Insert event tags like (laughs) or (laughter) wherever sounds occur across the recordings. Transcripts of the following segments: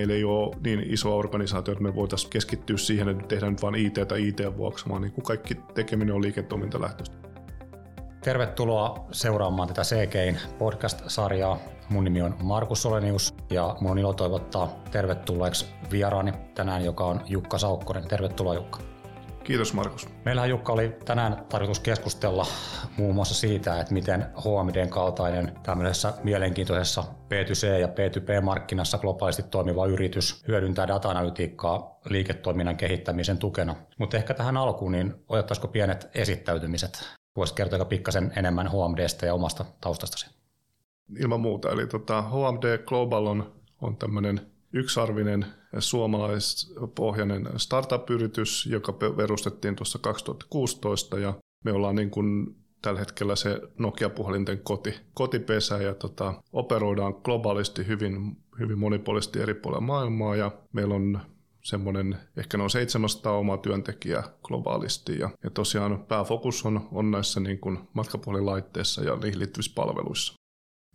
meillä ei ole niin iso organisaatio, että me voitaisiin keskittyä siihen, että tehdään nyt vain IT tai IT vuoksi, vaan niin kuin kaikki tekeminen on liiketoimintalähtöistä. Tervetuloa seuraamaan tätä CGin podcast-sarjaa. Mun nimi on Markus Solenius ja mun on ilo toivottaa tervetulleeksi vieraani tänään, joka on Jukka Saukkonen. Tervetuloa Jukka. Kiitos Markus. Meillähän Jukka oli tänään tarkoitus keskustella muun muassa siitä, että miten HMDn kaltainen tämmöisessä mielenkiintoisessa B2C ja B2B-markkinassa globaalisti toimiva yritys hyödyntää data-analytiikkaa liiketoiminnan kehittämisen tukena. Mutta ehkä tähän alkuun, niin otettaisiko pienet esittäytymiset? Voisit kertoa pikkasen enemmän HMDstä ja omasta taustastasi. Ilman muuta. Eli tota, HMD Global on, on tämmöinen yksarvinen suomalaispohjainen startup-yritys, joka perustettiin tuossa 2016 ja me ollaan niin kuin tällä hetkellä se Nokia-puhelinten koti, kotipesä ja tota, operoidaan globaalisti hyvin, hyvin monipuolisesti eri puolilla maailmaa ja meillä on semmoinen ehkä noin 700 omaa työntekijää globaalisti ja, ja tosiaan pääfokus on, on näissä niin kuin matkapuhelilaitteissa ja niihin liittyvissä palveluissa.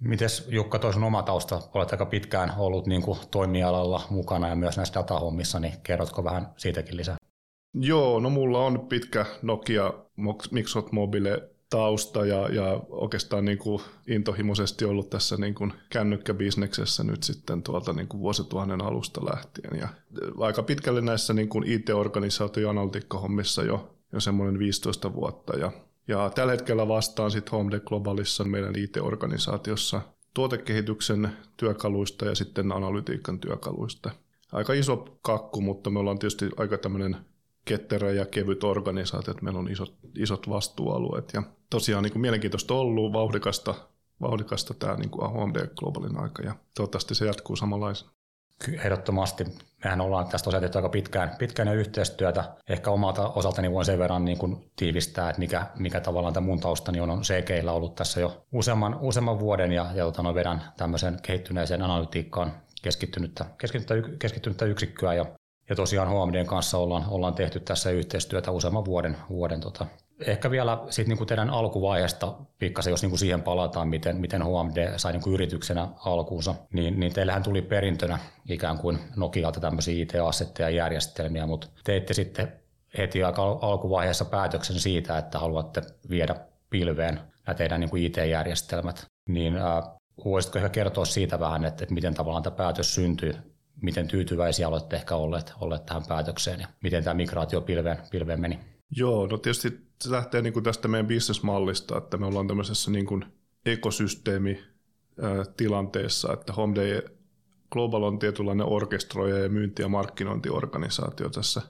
Mites Jukka, toi sun oma tausta, olet aika pitkään ollut niin kuin toimialalla mukana ja myös näissä datahommissa, niin kerrotko vähän siitäkin lisää? Joo, no mulla on pitkä Nokia Mixot Mobile tausta ja, ja oikeastaan niin kuin intohimoisesti ollut tässä niin kuin kännykkäbisneksessä nyt sitten tuolta niin kuin vuosituhannen alusta lähtien. Ja aika pitkälle näissä niin kuin ja analytiikkahommissa jo, jo semmoinen 15 vuotta. Ja ja tällä hetkellä vastaan sitten Home Globalissa meidän IT-organisaatiossa tuotekehityksen työkaluista ja sitten analytiikan työkaluista. Aika iso kakku, mutta me ollaan tietysti aika tämmöinen ketterä ja kevyt organisaatio, että meillä on isot, isot vastuualueet. Ja tosiaan niin kuin mielenkiintoista ollut, vauhdikasta, vauhdikasta tämä niin kuin HMD Globalin aika ja toivottavasti se jatkuu samanlaisena. Ehdottomasti. Mehän ollaan tästä tosiaan tehty aika pitkään, pitkään jo yhteistyötä. Ehkä omalta osaltani voin sen verran niin kuin tiivistää, että mikä, mikä tavallaan tämä mun taustani on, on CGillä ollut tässä jo useamman, useamman vuoden ja, ja tota, no, vedän tämmöisen kehittyneeseen analytiikkaan keskittynyttä, keskittynyttä, keskittynyttä yksikköä ja, ja tosiaan HMDn kanssa ollaan, ollaan tehty tässä yhteistyötä useamman vuoden, vuoden tota, Ehkä vielä sit niinku teidän alkuvaiheesta pikkasen, jos niinku siihen palataan, miten, miten HMD sai niinku yrityksenä alkuunsa, niin, niin teillähän tuli perintönä ikään kuin Nokialta tämmöisiä IT-assetteja ja järjestelmiä, mutta teitte sitten heti aika alkuvaiheessa päätöksen siitä, että haluatte viedä pilveen nämä teidän niin kuin IT-järjestelmät. Niin äh, voisitko ehkä kertoa siitä vähän, että, että miten tavallaan tämä päätös syntyi, miten tyytyväisiä olette ehkä olleet, olleet tähän päätökseen ja miten tämä migraatio pilveen, pilveen meni? Joo, no tietysti se lähtee niin kuin tästä meidän bisnesmallista, että me ollaan tämmöisessä niin kuin ekosysteemitilanteessa, että Home Day Global on tietynlainen orkestroija ja myynti- ja markkinointiorganisaatio tässä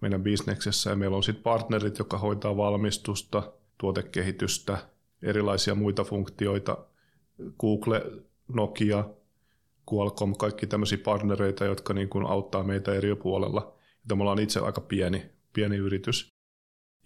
meidän bisneksessä, ja meillä on sitten partnerit, jotka hoitaa valmistusta, tuotekehitystä, erilaisia muita funktioita, Google, Nokia, Qualcomm, kaikki tämmöisiä partnereita, jotka niin kuin auttaa meitä eri puolella. Ja me ollaan itse aika pieni, pieni yritys.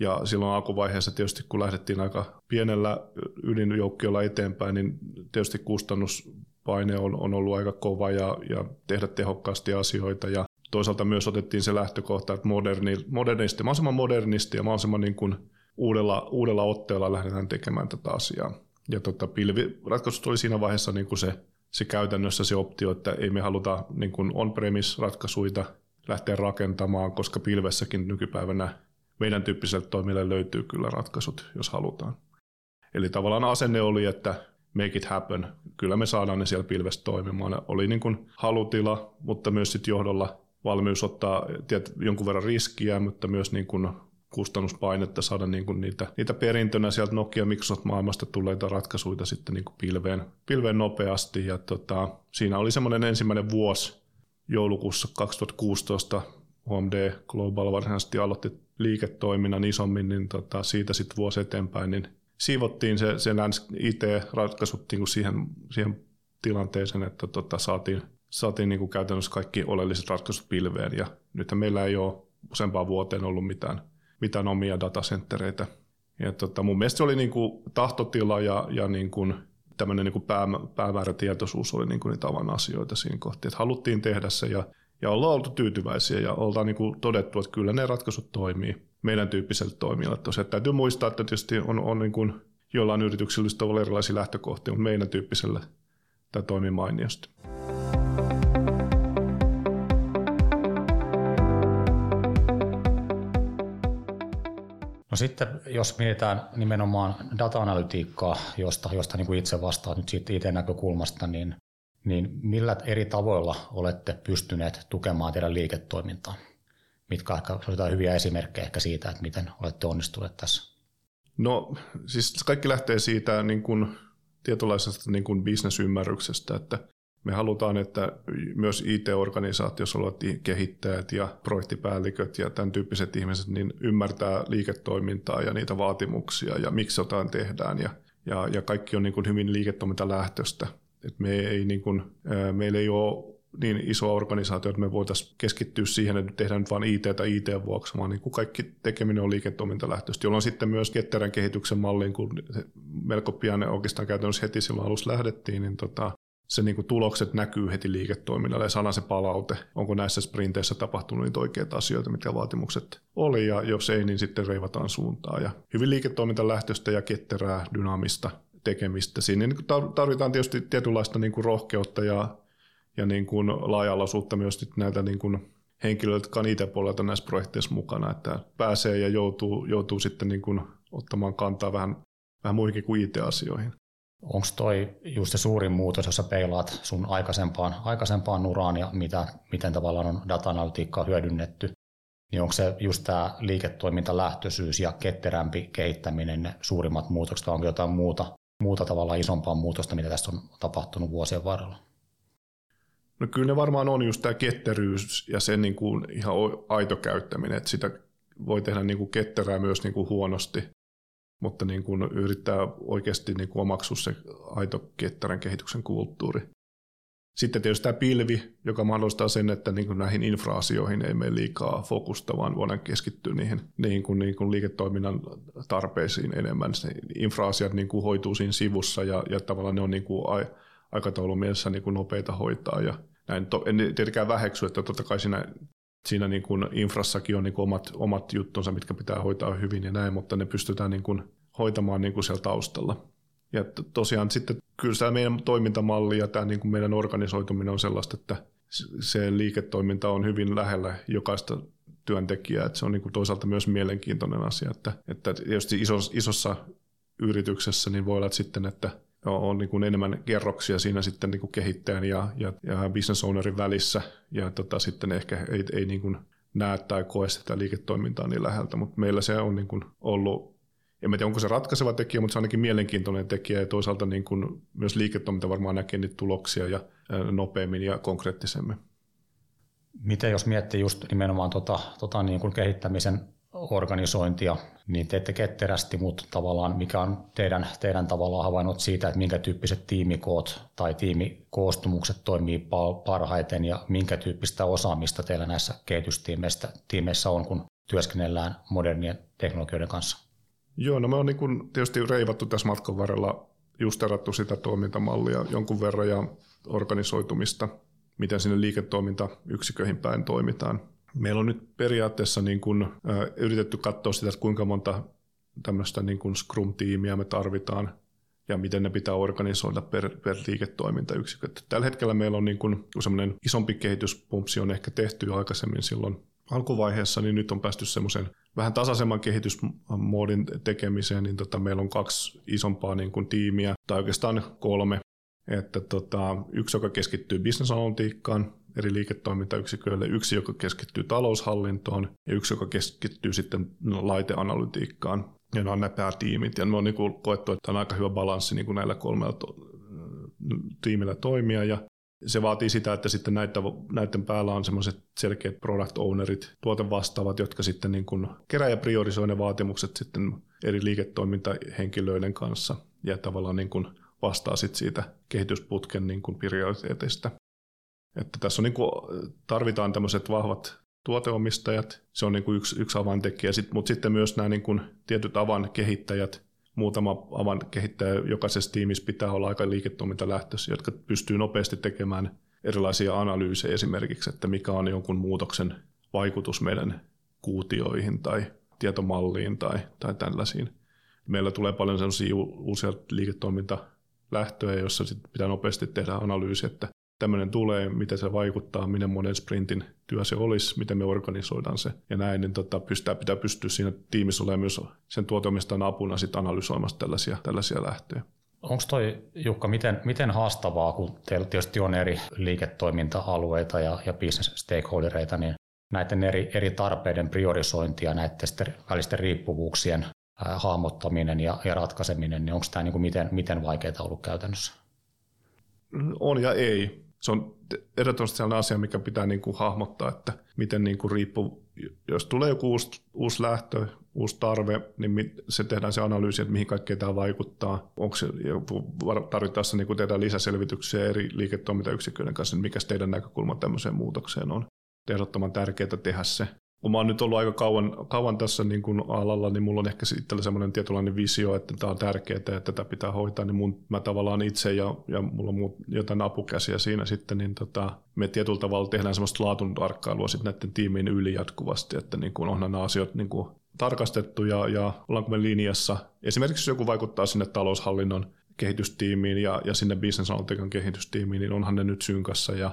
Ja silloin alkuvaiheessa tietysti, kun lähdettiin aika pienellä ydinjoukkiolla eteenpäin, niin tietysti kustannuspaine on, on ollut aika kova ja, ja tehdä tehokkaasti asioita. Ja toisaalta myös otettiin se lähtökohta, että moderni, modernisti, mahdollisimman modernisti ja mahdollisimman niin kuin uudella, uudella otteella lähdetään tekemään tätä asiaa. Ja tota, pilviratkaisut oli siinä vaiheessa niin kuin se, se käytännössä se optio, että ei me haluta niin kuin on-premise-ratkaisuja lähteä rakentamaan, koska pilvessäkin nykypäivänä meidän tyyppiselle toimille löytyy kyllä ratkaisut, jos halutaan. Eli tavallaan asenne oli, että make it happen. Kyllä me saadaan ne siellä pilvestä toimimaan. Oli niin kuin halutila, mutta myös sit johdolla valmius ottaa tiet, jonkun verran riskiä, mutta myös niin kuin kustannuspainetta saada niin kuin niitä, niitä perintönä sieltä Nokia Microsoft maailmasta tulleita ratkaisuja sitten niin kuin pilveen, pilveen nopeasti. Ja tota, siinä oli semmoinen ensimmäinen vuosi joulukuussa 2016 HMD Global varsinaisesti aloitti liiketoiminnan isommin, niin tota, siitä sitten vuosi eteenpäin, niin siivottiin se, sen IT-ratkaisut niin siihen, siihen tilanteeseen, että tota, saatiin, saatiin niin kuin käytännössä kaikki oleelliset ratkaisut pilveen, ja nyt meillä ei ole useampaan vuoteen ollut mitään, mitään omia datacenttereitä. Ja tota, mun mielestä se oli niin kuin tahtotila ja, ja niin kuin tämmöinen niin kuin pää, päämäärätietoisuus oli niin kuin niitä asioita siinä kohti, että haluttiin tehdä se, ja ja ollaan oltu tyytyväisiä ja ollaan niin kuin todettu, että kyllä ne ratkaisut toimii meidän tyyppiselle toimijalle. Tosiaan täytyy muistaa, että tietysti on, on niin kuin jollain yrityksellä on erilaisia lähtökohtia, mutta meidän tyyppiselle tämä toimii mainiosti. No sitten jos mietitään nimenomaan data-analytiikkaa, josta, josta niin kuin itse vastaa nyt siitä IT-näkökulmasta, niin niin millä eri tavoilla olette pystyneet tukemaan teidän liiketoimintaa? Mitkä ehkä jotain hyviä esimerkkejä ehkä siitä, että miten olette onnistuneet tässä? No siis kaikki lähtee siitä niin kuin, tietynlaisesta niin kuin bisnesymmärryksestä, että me halutaan, että myös IT-organisaatiossa olevat kehittäjät ja projektipäälliköt ja tämän tyyppiset ihmiset niin ymmärtää liiketoimintaa ja niitä vaatimuksia ja miksi jotain tehdään ja, ja, ja kaikki on niin kuin hyvin liiketoimintalähtöistä. Et me ei niin kuin, meillä ei ole niin iso organisaatio, että me voitaisiin keskittyä siihen, että tehdään nyt vain IT tai IT vuoksi, vaan niin kaikki tekeminen on liiketoimintalähtöistä, jolloin sitten myös ketterän kehityksen malliin, kun melko pian oikeastaan käytännössä heti silloin alussa lähdettiin, niin tota, se niin tulokset näkyy heti liiketoiminnalle ja saadaan se palaute, onko näissä sprinteissä tapahtunut niitä oikeita asioita, mitä vaatimukset oli, ja jos ei, niin sitten reivataan suuntaa. Ja hyvin liiketoimintalähtöistä ja ketterää, dynaamista tekemistä. Siinä niin tarvitaan tietysti tietynlaista niin kuin rohkeutta ja, ja niin kuin laaja-alaisuutta myös näitä niin kuin henkilöitä, jotka on itse puolelta näissä projekteissa mukana, että pääsee ja joutuu, joutuu sitten niin kuin ottamaan kantaa vähän, vähän muihinkin kuin IT-asioihin. Onko toi just se suurin muutos, jos sä peilaat sun aikaisempaan, aikaisempaan uraan ja mitä, miten tavallaan on data hyödynnetty, niin onko se just tämä liiketoimintalähtöisyys ja ketterämpi kehittäminen ne suurimmat muutokset, vai onko jotain muuta, muuta tavalla isompaa muutosta, mitä tässä on tapahtunut vuosien varrella? No kyllä ne varmaan on just tämä ketteryys ja sen niin kuin ihan aito käyttäminen, että sitä voi tehdä niin kuin ketterää myös niin kuin huonosti mutta niin kuin yrittää oikeasti niin kuin omaksua se aito ketterän kehityksen kulttuuri. Sitten tietysti tämä pilvi, joka mahdollistaa sen, että niin kuin näihin infraasioihin ei mene liikaa fokusta, vaan voidaan keskittyä niihin niin kuin, niin kuin liiketoiminnan tarpeisiin enemmän. Se infraasiat niin kuin hoituu siinä sivussa ja, ja tavallaan ne on niin kuin aikataulun mielessä niin kuin nopeita hoitaa. Ja näin, en tietenkään väheksy, että totta kai siinä siinä niin kuin infrassakin on niin kuin omat, omat juttunsa, mitkä pitää hoitaa hyvin ja näin, mutta ne pystytään niin kuin hoitamaan niin kuin siellä taustalla. Ja tosiaan sitten kyllä tämä meidän toimintamalli ja tämä niin kuin meidän organisoituminen on sellaista, että se liiketoiminta on hyvin lähellä jokaista työntekijää, että se on niin kuin toisaalta myös mielenkiintoinen asia, että, että tietysti isos, isossa yrityksessä niin voi olla että sitten, että on niin kuin enemmän kerroksia siinä sitten niin kuin kehittäjän ja, ja, ja business ownerin välissä, ja tota, sitten ehkä ei, ei niin kuin näe tai koe sitä liiketoimintaa niin läheltä, mutta meillä se on niin kuin ollut, en tiedä onko se ratkaiseva tekijä, mutta se on ainakin mielenkiintoinen tekijä, ja toisaalta niin kuin myös liiketoiminta varmaan näkee niitä tuloksia ja nopeammin ja konkreettisemmin. Miten jos miettii just nimenomaan tota, tota niin kuin kehittämisen organisointia, niin teette ketterästi, mutta tavallaan mikä on teidän, teidän tavallaan havainnot siitä, että minkä tyyppiset tiimikoot tai tiimikoostumukset toimii parhaiten ja minkä tyyppistä osaamista teillä näissä kehitystiimeissä on, kun työskennellään modernien teknologioiden kanssa? Joo, no me on niin tietysti reivattu tässä matkan varrella justerattu sitä toimintamallia jonkun verran ja organisoitumista, miten sinne liiketoimintayksiköihin päin toimitaan. Meillä on nyt periaatteessa niin kuin, äh, yritetty katsoa sitä, että kuinka monta tämmöistä niin kuin Scrum-tiimiä me tarvitaan ja miten ne pitää organisoida per, per liiketoimintayksikkö. Tällä hetkellä meillä on niin kuin semmoinen isompi kehityspumpsi on ehkä tehty jo aikaisemmin silloin alkuvaiheessa, niin nyt on päästy semmoisen vähän tasaisemman kehitysmoodin tekemiseen, niin tota, meillä on kaksi isompaa niin kuin tiimiä, tai oikeastaan kolme, että tota, yksi, joka keskittyy bisnesanalytiikkaan, eri liiketoimintayksiköille, yksi, joka keskittyy taloushallintoon ja yksi, joka keskittyy sitten laiteanalytiikkaan. Ja ne on nämä päätiimit. Ja me on niin kuin koettu, että on aika hyvä balanssi niin kuin näillä kolmella to- tiimillä toimia. Ja se vaatii sitä, että sitten näitä, näiden päällä on semmoiset selkeät product ownerit, tuotevastaavat, jotka sitten niin kuin kerää ja priorisoi ne vaatimukset sitten eri liiketoimintahenkilöiden kanssa ja tavallaan niin kuin vastaa sitten siitä kehitysputken niin kuin prioriteeteista. Että tässä on niin kuin, tarvitaan tämmöiset vahvat tuoteomistajat, se on niin kuin yksi, yksi avaintekijä, Sit, mutta sitten myös nämä niin kuin tietyt avan kehittäjät, muutama avan kehittäjä jokaisessa tiimissä pitää olla aika liiketoimintalähtöisiä, jotka pystyy nopeasti tekemään erilaisia analyysejä esimerkiksi, että mikä on jonkun muutoksen vaikutus meidän kuutioihin tai tietomalliin tai, tai tällaisiin. Meillä tulee paljon sellaisia uusia liiketoimintalähtöjä, joissa sit pitää nopeasti tehdä analyysi, että tämmöinen tulee, miten se vaikuttaa, miten monen sprintin työ se olisi, miten me organisoidaan se ja näin, niin tota, pystytään, pitää pystyä siinä tiimissä olemaan myös sen tuotomistaan apuna sit analysoimassa tällaisia, tällaisia lähtöjä. Onko toi, Jukka, miten, miten haastavaa, kun teillä tietysti on eri liiketoiminta-alueita ja, ja business stakeholdereita, niin näiden eri, eri tarpeiden priorisointia, näiden välisten riippuvuuksien hahmottaminen ja, ja ratkaiseminen, niin onko tämä niin kuin miten, miten vaikeaa ollut käytännössä? On ja ei. Se on ehdottomasti sellainen asia, mikä pitää niin kuin hahmottaa, että miten niin kuin riippuu, jos tulee joku uusi, uusi lähtö, uusi tarve, niin se tehdään se analyysi, että mihin kaikkeen tämä vaikuttaa. Onko se, tarvittaessa niin tehdään lisäselvityksiä eri liiketoimintayksiköiden kanssa, niin mikä teidän näkökulma tämmöiseen muutokseen on. Ehdottoman tärkeää tehdä se kun mä oon nyt ollut aika kauan, kauan tässä niin kuin alalla, niin mulla on ehkä itsellä semmoinen tietynlainen visio, että tämä on tärkeää ja tätä pitää hoitaa, niin mun, mä tavallaan itse ja, ja mulla on muut, jotain apukäsiä siinä sitten, niin tota, me tietyllä tavalla tehdään semmoista laatun tarkkailua sitten näiden tiimien yli jatkuvasti, että niin kuin onhan nämä asiat niin kuin tarkastettu ja, ja ollaanko me linjassa. Esimerkiksi jos joku vaikuttaa sinne taloushallinnon kehitystiimiin ja, ja sinne business kehitystiimiin, niin onhan ne nyt synkassa ja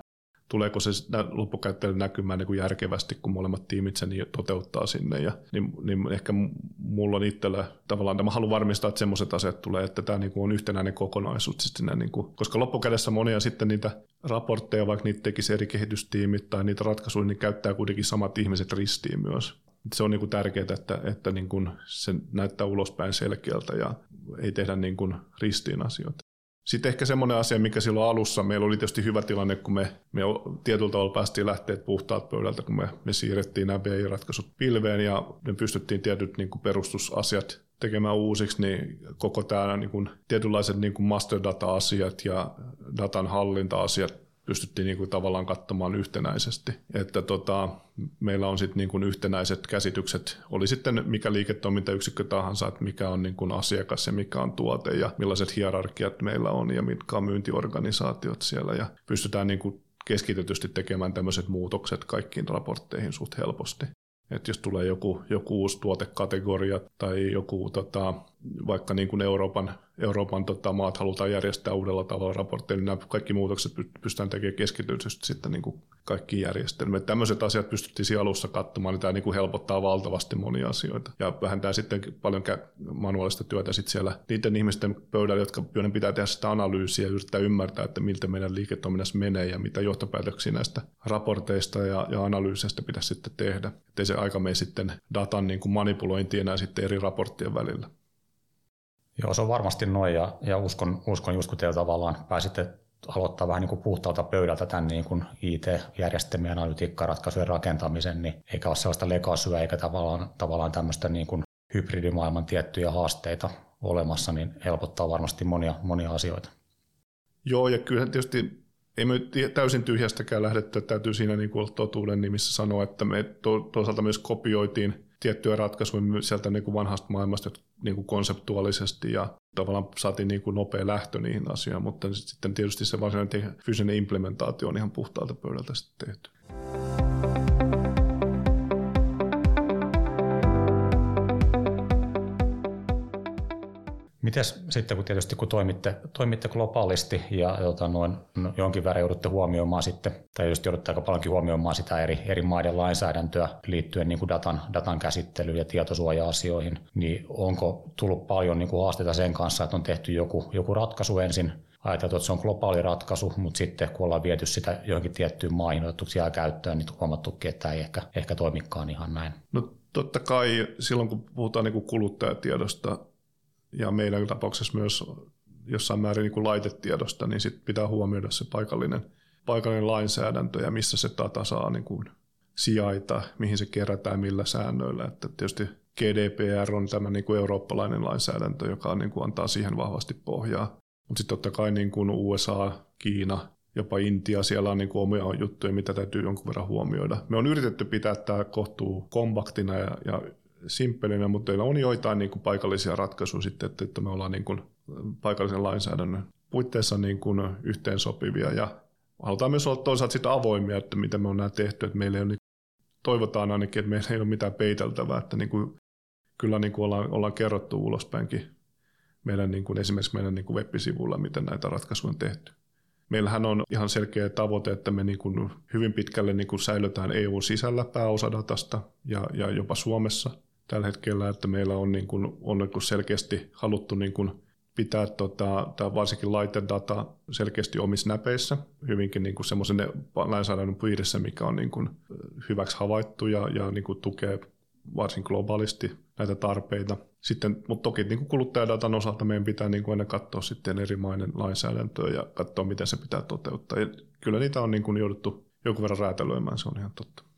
tuleeko se loppukäyttäjälle näkymään niin kuin järkevästi, kun molemmat tiimit sen toteuttaa sinne. Ja, niin, niin ehkä mulla on itsellä tavallaan, että mä haluan varmistaa, että semmoiset asiat tulee, että tämä niin kuin on yhtenäinen kokonaisuus. Sitten niin kuin, koska loppukädessä monia sitten niitä raportteja, vaikka niitä tekisi eri kehitystiimit tai niitä ratkaisuja, niin käyttää kuitenkin samat ihmiset ristiin myös. Se on niin kuin tärkeää, että, että niin kuin se näyttää ulospäin selkeältä ja ei tehdä niin kuin ristiin asioita. Sitten ehkä semmoinen asia, mikä silloin alussa, meillä oli tietysti hyvä tilanne, kun me, me tietyllä tavalla päästiin lähteet puhtaat pöydältä, kun me, me siirrettiin nämä BI-ratkaisut pilveen ja me pystyttiin tietyt niin kuin perustusasiat tekemään uusiksi, niin koko tämä niin kuin, tietynlaiset niin kuin master data-asiat ja datan hallinta-asiat pystyttiin niin kuin tavallaan katsomaan yhtenäisesti. Että tota, meillä on sitten niin kuin yhtenäiset käsitykset, oli sitten mikä liiketoimintayksikkö tahansa, että mikä on niin kuin asiakas ja mikä on tuote ja millaiset hierarkiat meillä on ja mitkä on myyntiorganisaatiot siellä ja pystytään niin kuin keskitetysti tekemään tämmöiset muutokset kaikkiin raportteihin suht helposti. Että jos tulee joku, joku uusi tuotekategoria tai joku tota, vaikka niin kuin Euroopan, Euroopan tota, maat halutaan järjestää uudella tavalla raportteja, niin nämä kaikki muutokset pystytään tekemään keskityisesti sitten niin kuin kaikki järjestelmät. Tämmöiset asiat pystyttiin siinä alussa katsomaan, niin tämä niin kuin helpottaa valtavasti monia asioita ja vähentää sitten paljon manuaalista työtä sitten siellä niiden ihmisten pöydällä, jotka, joiden pitää tehdä sitä analyysiä ja yrittää ymmärtää, että miltä meidän liiketoiminnassa menee ja mitä johtopäätöksiä näistä raporteista ja, ja analyyseistä pitäisi sitten tehdä. Ettei se aika mene sitten datan niin kuin manipulointi enää sitten eri raporttien välillä. Joo, se on varmasti noin ja, ja uskon, uskon just kun teillä tavallaan pääsitte aloittaa vähän niin kuin puhtaalta pöydältä tämän niin kuin IT-järjestelmien analytiikkaratkaisujen rakentamisen, niin eikä ole sellaista legasyä eikä tavallaan, tavallaan tämmöistä niin kuin hybridimaailman tiettyjä haasteita olemassa, niin helpottaa varmasti monia, monia asioita. Joo, ja kyllä tietysti ei me täysin tyhjästäkään lähdetty, täytyy siinä niin kuin totuuden nimissä sanoa, että me to, toisaalta myös kopioitiin tiettyjä ratkaisuja sieltä niin kuin vanhasta maailmasta niin kuin konseptuaalisesti ja tavallaan saatiin niin kuin nopea lähtö niihin asioihin, mutta sitten tietysti se varsinainen fyysinen implementaatio on ihan puhtaalta pöydältä sitten tehty. Mites sitten, kun tietysti kun toimitte, toimitte globaalisti ja jota noin, no, jonkin verran joudutte huomioimaan sitten, tai just joudutte aika paljonkin huomioimaan sitä eri, eri maiden lainsäädäntöä liittyen niin kuin datan, datan käsittelyyn ja tietosuoja-asioihin, niin onko tullut paljon niin kuin haasteita sen kanssa, että on tehty joku, joku ratkaisu ensin, ajateltu, että se on globaali ratkaisu, mutta sitten kun ollaan viety sitä johonkin tiettyyn maihin, otettu siellä käyttöön, niin huomattukin, että ei ehkä, ehkä toimikaan ihan näin. No totta kai silloin, kun puhutaan niin kuin kuluttajatiedosta, ja meidän tapauksessa myös jossain määrin niin kuin laitetiedosta, niin sit pitää huomioida se paikallinen, paikallinen lainsäädäntö ja missä se data saa niin kuin sijaita, mihin se kerätään, millä säännöillä. Että tietysti GDPR on tämä niin kuin eurooppalainen lainsäädäntö, joka niin kuin antaa siihen vahvasti pohjaa. Mutta sitten totta kai niin kuin USA, Kiina, jopa Intia, siellä on niin kuin omia juttuja, mitä täytyy jonkun verran huomioida. Me on yritetty pitää tämä kohtuu kompaktina ja, ja simppelinä, mutta meillä on joitain niin kuin paikallisia ratkaisuja sitten, että, että me ollaan niin kuin paikallisen lainsäädännön puitteissa niin kuin yhteensopivia ja halutaan myös olla toisaalta sitä avoimia, että mitä me on nämä tehty, että meillä ei ole, niin, toivotaan ainakin, että meillä ei ole mitään peiteltävää, että niin kuin, kyllä niin kuin ollaan, ollaan kerrottu ulospäinkin meidän niin kuin, esimerkiksi meidän niin kuin web-sivulla, miten näitä ratkaisuja on tehty. Meillähän on ihan selkeä tavoite, että me niin kuin hyvin pitkälle niin kuin säilytään EU-sisällä pääosa datasta ja, ja jopa Suomessa tällä hetkellä, että meillä on, niin kuin, on niin selkeästi haluttu niin kuin pitää tota, tämä varsinkin laitedata selkeästi omissa näpeissä, hyvinkin niin semmoisen lainsäädännön piirissä, mikä on niin kuin hyväksi havaittu ja, ja niin kuin tukee varsin globaalisti näitä tarpeita. Sitten, mutta toki niin kuin kuluttajadatan osalta meidän pitää niin kuin aina katsoa sitten eri maiden lainsäädäntöä ja katsoa, miten se pitää toteuttaa. Ja kyllä niitä on niin kuin jouduttu jonkun verran räätälöimään, se on ihan totta.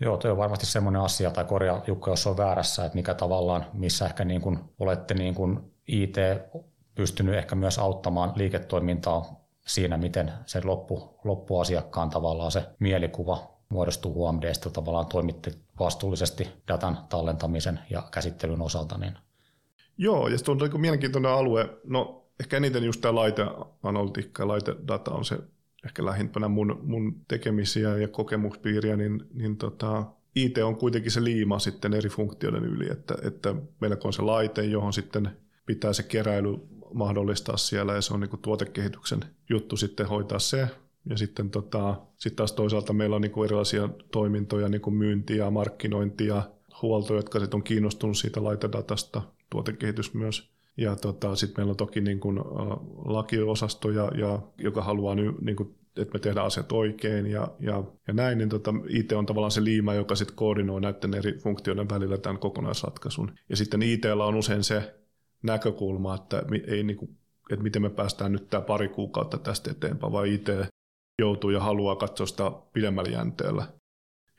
Joo, tuo on varmasti semmoinen asia, tai korjaa Jukka, jos on väärässä, että mikä tavallaan, missä ehkä niin kuin olette niin kuin IT pystynyt ehkä myös auttamaan liiketoimintaa siinä, miten se loppu, loppuasiakkaan tavallaan se mielikuva muodostuu HMDstä, tavallaan toimitte vastuullisesti datan tallentamisen ja käsittelyn osalta. Niin. Joo, ja sitten on mielenkiintoinen alue. No ehkä eniten just tämä laiteanalytiikka ja laitedata on se ehkä lähimpänä mun, mun tekemisiä ja kokemuspiiriä, niin, niin tota, IT on kuitenkin se liima sitten eri funktioiden yli, että, että meillä on se laite, johon sitten pitää se keräily mahdollistaa siellä ja se on niin tuotekehityksen juttu sitten hoitaa se. Ja sitten tota, sit taas toisaalta meillä on niin erilaisia toimintoja, niin myyntiä, markkinointia, huolto, jotka sitten on kiinnostunut siitä laitedatasta, tuotekehitys myös. Ja tota, sitten meillä on toki niin kuin, uh, lakiosasto, ja, ja, joka haluaa, niin kuin, että me tehdään asiat oikein ja, ja, ja näin, niin tota, IT on tavallaan se liima, joka sitten koordinoi näiden eri funktioiden välillä tämän kokonaisratkaisun. Ja sitten ITllä on usein se näkökulma, että, ei niin kuin, että miten me päästään nyt tämä pari kuukautta tästä eteenpäin, vai IT joutuu ja haluaa katsoa sitä pidemmällä jänteellä.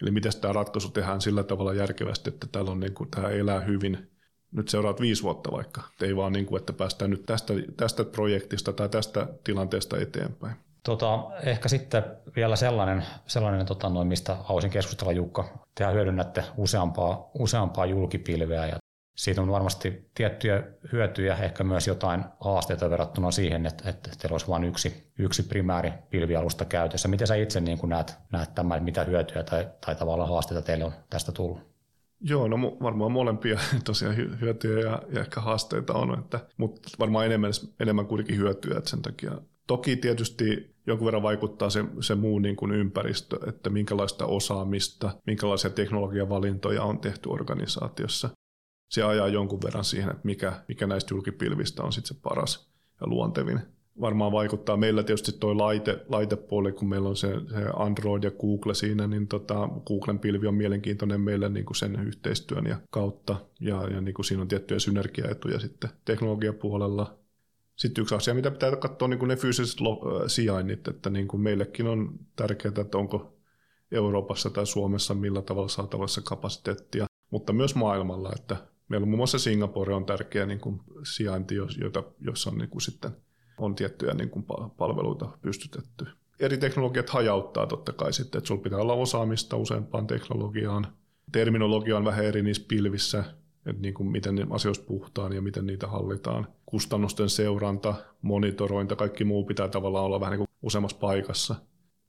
Eli miten tämä ratkaisu tehdään sillä tavalla järkevästi, että täällä on niin kuin, tämä elää hyvin nyt seuraat viisi vuotta vaikka. Ei vaan niin kuin, että päästään nyt tästä, tästä projektista tai tästä tilanteesta eteenpäin. Tota, ehkä sitten vielä sellainen, sellainen tota, noin, mistä haluaisin keskustella Jukka. Te hyödynnätte useampaa, useampaa julkipilveä ja siitä on varmasti tiettyjä hyötyjä, ehkä myös jotain haasteita verrattuna siihen, että, että teillä olisi vain yksi, yksi primääri pilvialusta käytössä. Miten sä itse niin näet, näet tämän, mitä hyötyjä tai, tai tavallaan haasteita teille on tästä tullut? Joo, no varmaan molempia (laughs) tosiaan hyötyjä ja, ja ehkä haasteita on, että, mutta varmaan enemmän, enemmän kuitenkin hyötyä, että sen takia Toki tietysti jonkun verran vaikuttaa se, se muu niin kuin ympäristö, että minkälaista osaamista, minkälaisia teknologiavalintoja on tehty organisaatiossa se ajaa jonkun verran siihen, että mikä, mikä näistä julkipilvistä on sitten se paras ja luontevin. Varmaan vaikuttaa meillä tietysti tuo laite, laitepuoli, kun meillä on se, se Android ja Google siinä, niin tota, Googlen pilvi on mielenkiintoinen meille niin kuin sen yhteistyön ja kautta, ja, ja niin kuin siinä on tiettyjä synergiaetuja sitten teknologiapuolella. Sitten yksi asia, mitä pitää katsoa, niin kuin ne fyysiset sijainnit, että niin kuin meillekin on tärkeää, että onko Euroopassa tai Suomessa millä tavalla saatavassa kapasiteettia, mutta myös maailmalla, että Meillä on muun muassa Singapore on tärkeä niin kuin sijainti, jota, jossa on, niin kuin sitten, on tiettyjä niin kuin palveluita pystytetty. Eri teknologiat hajauttaa totta kai sitten, että sulla pitää olla osaamista useampaan teknologiaan. Terminologia on vähän eri niissä pilvissä, että niin kuin miten asioista puhutaan ja miten niitä hallitaan. Kustannusten seuranta, monitorointa, kaikki muu pitää tavallaan olla vähän niin kuin useammassa paikassa.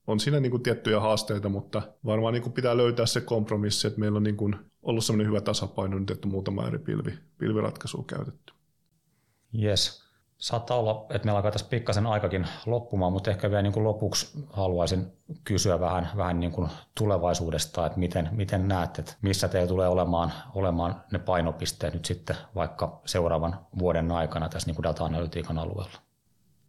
On siinä niin kuin tiettyjä haasteita, mutta varmaan niin kuin pitää löytää se kompromissi, että meillä on niin kuin ollut sellainen hyvä tasapaino nyt, että muutama eri pilvi, pilviratkaisua käytetty. Yes. Saattaa olla, että meillä alkaa tässä pikkasen aikakin loppumaan, mutta ehkä vielä niin kuin lopuksi haluaisin kysyä vähän, vähän niin kuin tulevaisuudesta, että miten, miten näet, että missä teillä tulee olemaan, olemaan ne painopisteet nyt sitten vaikka seuraavan vuoden aikana tässä niin kuin data-analytiikan alueella?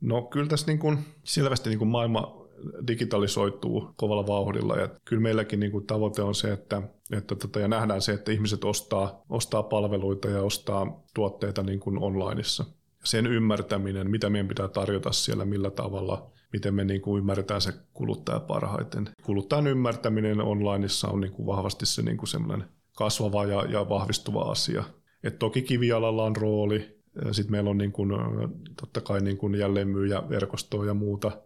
No kyllä tässä niin kuin selvästi niin kuin maailma digitalisoituu kovalla vauhdilla ja kyllä meilläkin niin kuin tavoite on se, että, että tota, ja nähdään se, että ihmiset ostaa, ostaa palveluita ja ostaa tuotteita niin kuin onlineissa. Sen ymmärtäminen, mitä meidän pitää tarjota siellä, millä tavalla, miten me niin kuin ymmärretään se kuluttaja parhaiten. Kuluttajan ymmärtäminen onlineissa on niin kuin vahvasti se niin kuin semmoinen kasvava ja, ja vahvistuva asia. Et toki kivialalla on rooli, sitten meillä on niin kuin, totta kai niin kuin jälleenmyyjäverkostoa ja muuta –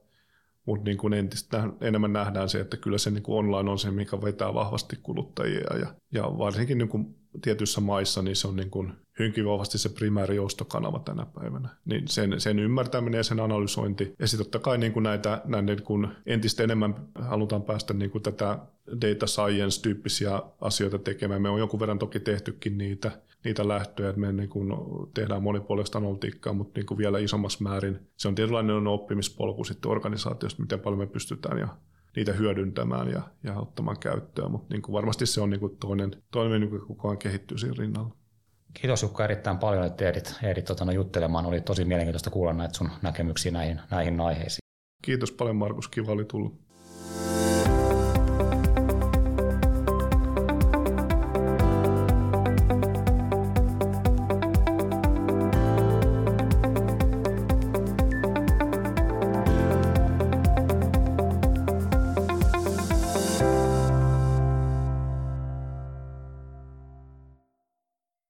mutta niin kuin entistä enemmän nähdään se, että kyllä se niin kuin online on se, mikä vetää vahvasti kuluttajia ja, ja varsinkin niin kuin tietyissä maissa niin se on niin kuin hyvinkin vahvasti se primääri ostokanava tänä päivänä. Niin sen, sen ymmärtäminen ja sen analysointi ja sitten totta kai niin kuin näitä, näitä niin kuin entistä enemmän halutaan päästä niin kuin tätä data science-tyyppisiä asioita tekemään. Me on jonkun verran toki tehtykin niitä, niitä lähtöjä, että me niin kuin tehdään monipuolista analytiikkaa, mutta niin kuin vielä isommassa määrin se on tietynlainen oppimispolku sitten organisaatiosta, miten paljon me pystytään ja niitä hyödyntämään ja, ja ottamaan käyttöön, mutta niin kuin varmasti se on niin kuin toinen, toinen niin kuin koko ajan kehittyy siinä rinnalla. Kiitos Jukka erittäin paljon, että ehdit, ehdit tota, no, juttelemaan. Oli tosi mielenkiintoista kuulla näitä sun näkemyksiä näihin, näihin aiheisiin. Kiitos paljon Markus, kiva oli tullut.